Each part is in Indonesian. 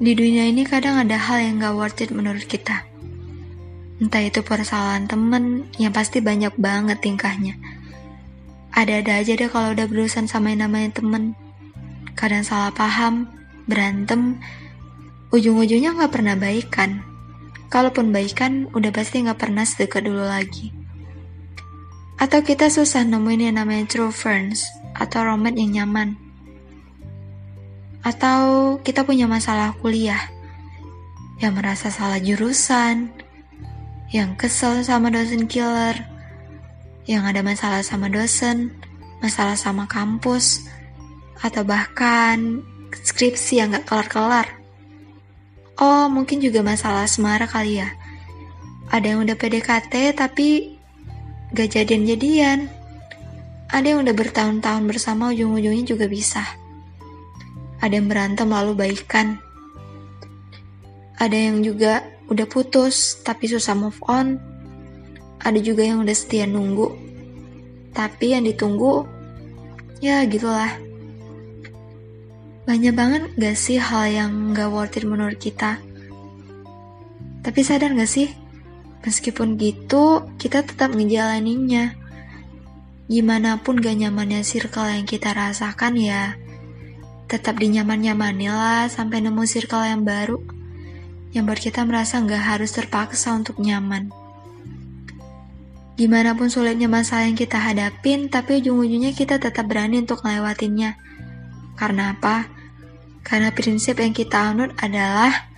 Di dunia ini kadang ada hal yang gak worth it menurut kita. Entah itu persoalan temen yang pasti banyak banget tingkahnya. Ada-ada aja deh kalau udah berurusan sama yang namanya temen. Kadang salah paham, berantem, ujung-ujungnya gak pernah baikan. Kalaupun baikan, udah pasti gak pernah sedekat dulu lagi. Atau kita susah nemuin yang namanya true friends atau romet yang nyaman atau kita punya masalah kuliah yang merasa salah jurusan, yang kesel sama dosen killer, yang ada masalah sama dosen, masalah sama kampus, atau bahkan skripsi yang gak kelar-kelar. Oh, mungkin juga masalah semara kali ya. Ada yang udah PDKT tapi gak jadian-jadian. Ada yang udah bertahun-tahun bersama ujung-ujungnya juga bisa ada yang berantem lalu baikan. Ada yang juga udah putus tapi susah move on. Ada juga yang udah setia nunggu. Tapi yang ditunggu, ya gitulah. Banyak banget gak sih hal yang gak worth it menurut kita? Tapi sadar gak sih? Meskipun gitu, kita tetap ngejalaninnya. Gimana pun gak nyamannya circle yang kita rasakan ya, tetap dinyaman-nyamani lah sampai nemu circle yang baru yang buat kita merasa nggak harus terpaksa untuk nyaman. Gimana pun sulitnya masalah yang kita hadapin, tapi ujung-ujungnya kita tetap berani untuk ngelewatinnya. Karena apa? Karena prinsip yang kita anut adalah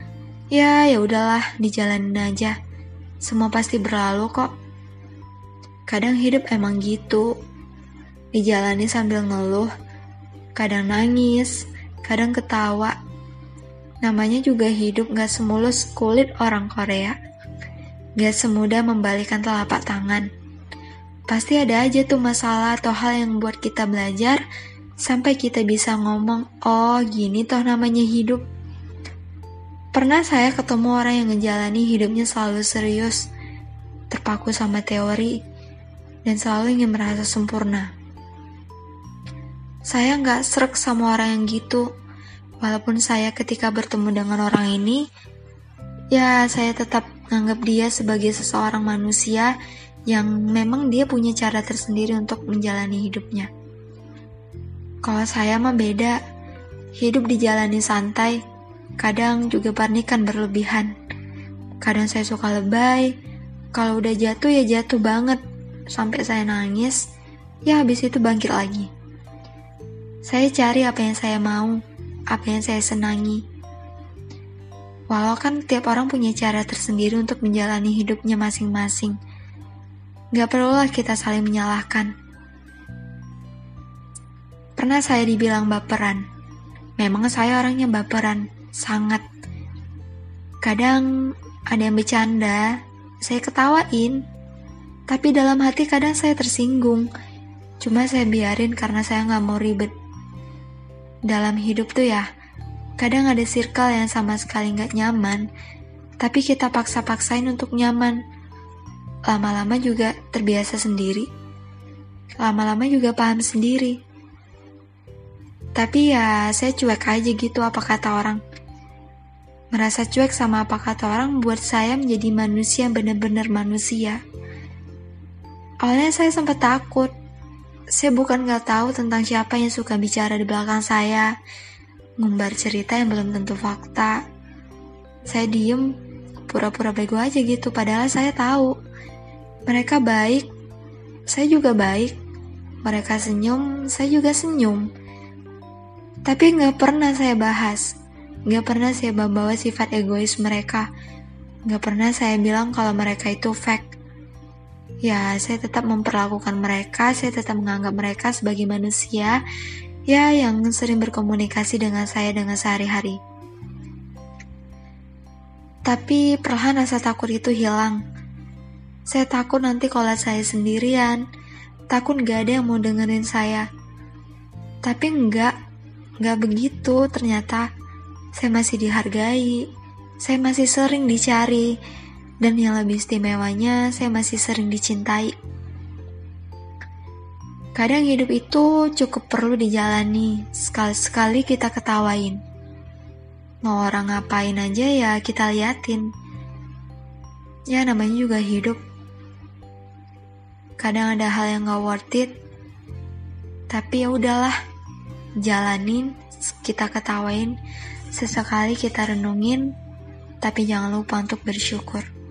ya ya udahlah dijalanin aja. Semua pasti berlalu kok. Kadang hidup emang gitu. Dijalani sambil ngeluh, kadang nangis, kadang ketawa. Namanya juga hidup gak semulus kulit orang Korea. Gak semudah membalikan telapak tangan. Pasti ada aja tuh masalah atau hal yang membuat kita belajar sampai kita bisa ngomong, oh gini toh namanya hidup. Pernah saya ketemu orang yang ngejalani hidupnya selalu serius, terpaku sama teori, dan selalu ingin merasa sempurna. Saya nggak serak sama orang yang gitu. Walaupun saya ketika bertemu dengan orang ini, ya saya tetap menganggap dia sebagai seseorang manusia yang memang dia punya cara tersendiri untuk menjalani hidupnya. Kalau saya mah beda, hidup dijalani santai, kadang juga panikan berlebihan. Kadang saya suka lebay, kalau udah jatuh ya jatuh banget, sampai saya nangis, ya habis itu bangkit lagi. Saya cari apa yang saya mau, apa yang saya senangi. Walau kan tiap orang punya cara tersendiri untuk menjalani hidupnya masing-masing. Gak perlulah kita saling menyalahkan. Pernah saya dibilang baperan. Memang saya orangnya baperan, sangat. Kadang ada yang bercanda, saya ketawain. Tapi dalam hati kadang saya tersinggung. Cuma saya biarin karena saya nggak mau ribet dalam hidup tuh ya, kadang ada circle yang sama sekali nggak nyaman, tapi kita paksa-paksain untuk nyaman. Lama-lama juga terbiasa sendiri. Lama-lama juga paham sendiri. Tapi ya, saya cuek aja gitu apa kata orang. Merasa cuek sama apa kata orang buat saya menjadi manusia benar-benar manusia. Awalnya saya sempat takut, saya bukan gak tahu tentang siapa yang suka bicara di belakang saya, ngumbar cerita yang belum tentu fakta. Saya diem, pura-pura bego aja gitu, padahal saya tahu. Mereka baik, saya juga baik. Mereka senyum, saya juga senyum. Tapi gak pernah saya bahas, gak pernah saya bawa sifat egois mereka. Gak pernah saya bilang kalau mereka itu fake ya saya tetap memperlakukan mereka, saya tetap menganggap mereka sebagai manusia ya yang sering berkomunikasi dengan saya dengan sehari-hari. Tapi perlahan rasa takut itu hilang. Saya takut nanti kalau saya sendirian, takut gak ada yang mau dengerin saya. Tapi enggak, enggak begitu ternyata. Saya masih dihargai, saya masih sering dicari, dan yang lebih istimewanya, saya masih sering dicintai. Kadang hidup itu cukup perlu dijalani, sekali-sekali kita ketawain. Mau orang ngapain aja ya kita liatin. Ya namanya juga hidup. Kadang ada hal yang gak worth it. Tapi ya udahlah. Jalanin, kita ketawain, sesekali kita renungin, tapi jangan lupa untuk bersyukur.